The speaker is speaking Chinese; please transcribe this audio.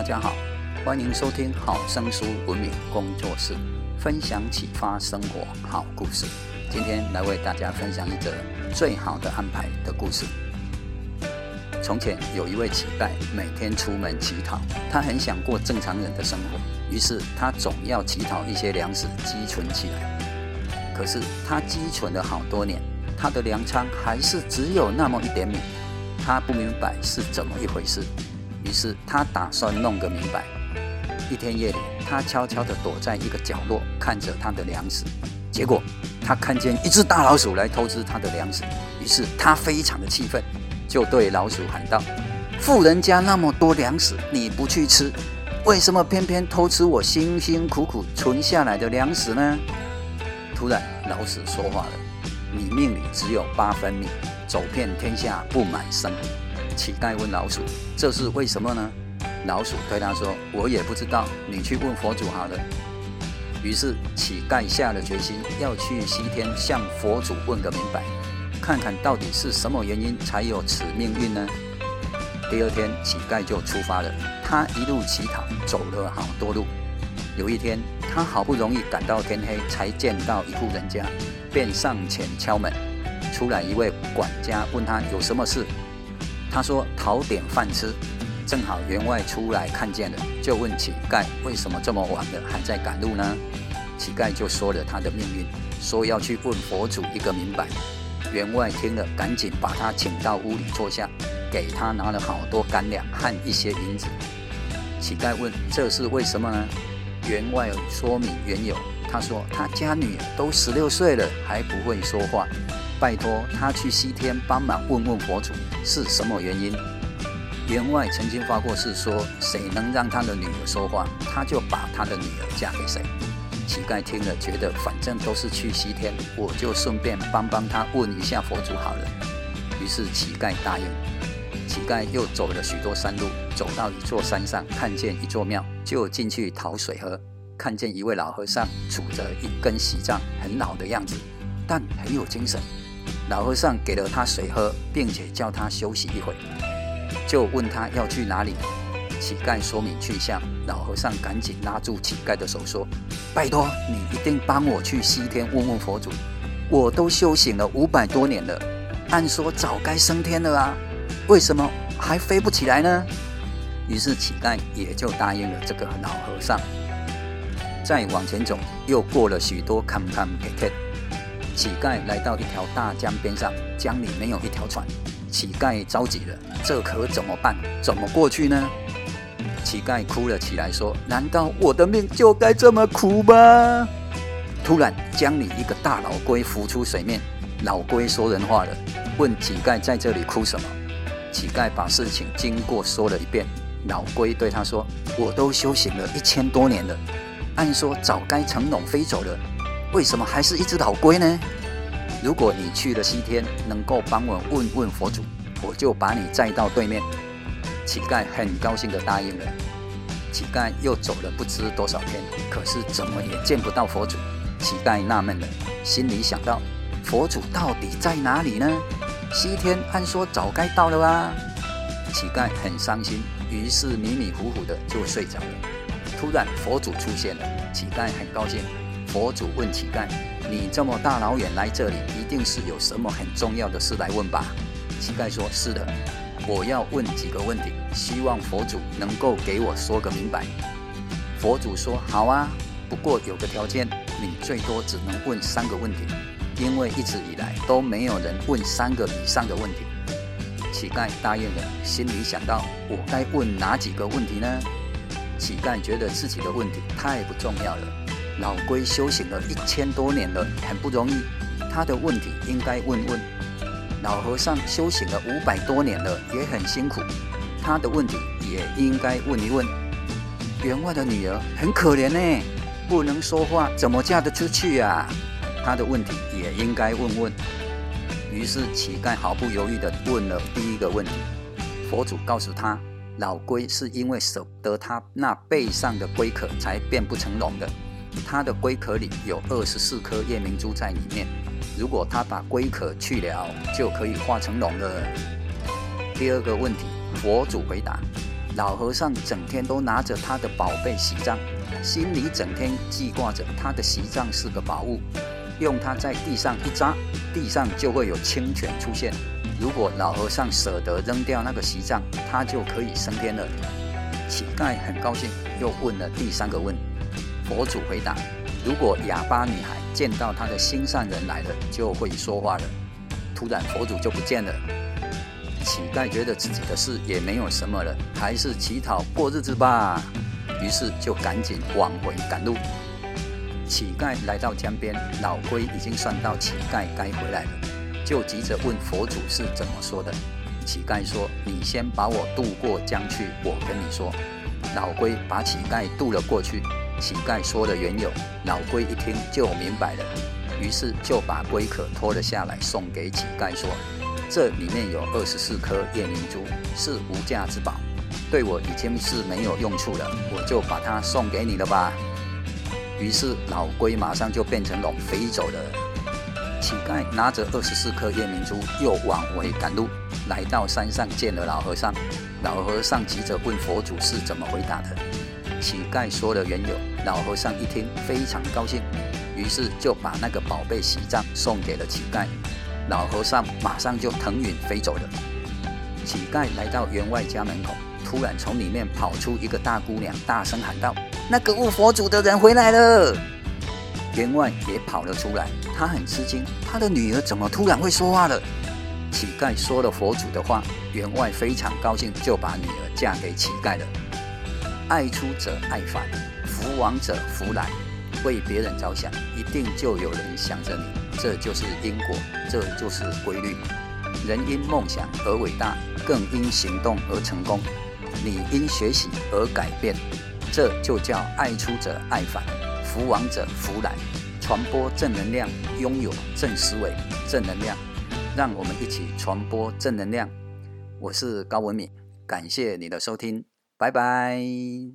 大家好，欢迎收听好声书文明工作室分享启发生活好故事。今天来为大家分享一则最好的安排的故事。从前有一位乞丐，每天出门乞讨，他很想过正常人的生活，于是他总要乞讨一些粮食积存起来。可是他积存了好多年，他的粮仓还是只有那么一点米，他不明白是怎么一回事。于是他打算弄个明白。一天夜里，他悄悄地躲在一个角落，看着他的粮食。结果他看见一只大老鼠来偷吃他的粮食，于是他非常的气愤，就对老鼠喊道：“富人家那么多粮食，你不去吃，为什么偏偏偷吃我辛辛苦苦存下来的粮食呢？”突然，老鼠说话了：“你命里只有八分米，走遍天下不买生。”乞丐问老鼠：“这是为什么呢？”老鼠对他说：“我也不知道，你去问佛祖好了。”于是乞丐下了决心，要去西天向佛祖问个明白，看看到底是什么原因才有此命运呢？第二天，乞丐就出发了。他一路乞讨，走了好多路。有一天，他好不容易赶到天黑，才见到一户人家，便上前敲门。出来一位管家问他有什么事。他说：“讨点饭吃。”正好员外出来看见了，就问乞丐：“为什么这么晚了还在赶路呢？”乞丐就说了他的命运，说要去问佛祖一个明白。员外听了，赶紧把他请到屋里坐下，给他拿了好多干粮和一些银子。乞丐问：“这是为什么呢？”员外说明缘由。他说：“他家女儿都十六岁了，还不会说话。”拜托他去西天帮忙问问佛祖是什么原因。员外曾经发过誓说，谁能让他的女儿说话，他就把他的女儿嫁给谁。乞丐听了，觉得反正都是去西天，我就顺便帮帮他问一下佛祖好了。于是乞丐答应。乞丐又走了许多山路，走到一座山上，看见一座庙，就进去讨水喝。看见一位老和尚杵着一根锡杖，很老的样子，但很有精神。老和尚给了他水喝，并且叫他休息一会，就问他要去哪里。乞丐说明去向，老和尚赶紧拉住乞丐的手说：“拜托你一定帮我去西天问问佛祖，我都修行了五百多年了，按说早该升天了啊，为什么还飞不起来呢？”于是乞丐也就答应了这个老和尚。再往前走，又过了许多坎坎坷坷。乞丐来到一条大江边上，江里没有一条船，乞丐着急了，这可怎么办？怎么过去呢？乞丐哭了起来，说：“难道我的命就该这么苦吗？”突然，江里一个大老龟浮出水面，老龟说人话了，问乞丐在这里哭什么？乞丐把事情经过说了一遍。老龟对他说：“我都修行了一千多年了，按说早该成龙飞走了。”为什么还是一只老龟呢？如果你去了西天，能够帮我问问佛祖，我就把你载到对面。乞丐很高兴地答应了。乞丐又走了不知多少天，可是怎么也见不到佛祖。乞丐纳闷了，心里想到：佛祖到底在哪里呢？西天按说早该到了啊！乞丐很伤心，于是迷迷糊糊的就睡着了。突然佛祖出现了，乞丐很高兴。佛祖问乞丐：“你这么大老远来这里，一定是有什么很重要的事来问吧？”乞丐说：“是的，我要问几个问题，希望佛祖能够给我说个明白。”佛祖说：“好啊，不过有个条件，你最多只能问三个问题，因为一直以来都没有人问三个以上的问题。”乞丐答应了，心里想到：“我该问哪几个问题呢？”乞丐觉得自己的问题太不重要了。老龟修行了一千多年了，很不容易。他的问题应该问问。老和尚修行了五百多年了，也很辛苦。他的问题也应该问一问。员外的女儿很可怜呢，不能说话，怎么嫁得出去呀？他的问题也应该问问。于是乞丐毫不犹豫地问了第一个问题。佛祖告诉他，老龟是因为舍不得他那背上的龟壳，才变不成龙的。它的龟壳里有二十四颗夜明珠在里面，如果他把龟壳去了，就可以化成龙了。第二个问题，佛祖回答：老和尚整天都拿着他的宝贝锡杖，心里整天记挂着他的锡杖是个宝物，用它在地上一扎，地上就会有清泉出现。如果老和尚舍得扔掉那个锡杖，他就可以升天了。乞丐很高兴，又问了第三个问题。佛祖回答：如果哑巴女孩见到她的心上人来了，就会说话了。突然，佛祖就不见了。乞丐觉得自己的事也没有什么了，还是乞讨过日子吧。于是就赶紧往回赶路。乞丐来到江边，老龟已经算到乞丐该回来了，就急着问佛祖是怎么说的。乞丐说：“你先把我渡过江去，我跟你说。”老龟把乞丐渡了过去。乞丐说了缘由，老龟一听就明白了，于是就把龟壳脱了下来，送给乞丐说。这里面有二十四颗夜明珠，是无价之宝，对我已经是没有用处了，我就把它送给你了吧。于是老龟马上就变成龙飞走了。乞丐拿着二十四颗夜明珠，又往回赶路，来到山上见了老和尚。老和尚急着问佛祖是怎么回答的。乞丐说了缘由，老和尚一听非常高兴，于是就把那个宝贝喜杖送给了乞丐。老和尚马上就腾云飞走了。乞丐来到员外家门口，突然从里面跑出一个大姑娘，大声喊道：“那个悟佛祖的人回来了！”员外也跑了出来，他很吃惊，他的女儿怎么突然会说话了？乞丐说了佛祖的话，员外非常高兴，就把女儿嫁给乞丐了。爱出者爱返，福往者福来。为别人着想，一定就有人想着你。这就是因果，这就是规律。人因梦想而伟大，更因行动而成功。你因学习而改变，这就叫爱出者爱返，福往者福来。传播正能量，拥有正思维、正能量，让我们一起传播正能量。我是高文敏，感谢你的收听，拜拜。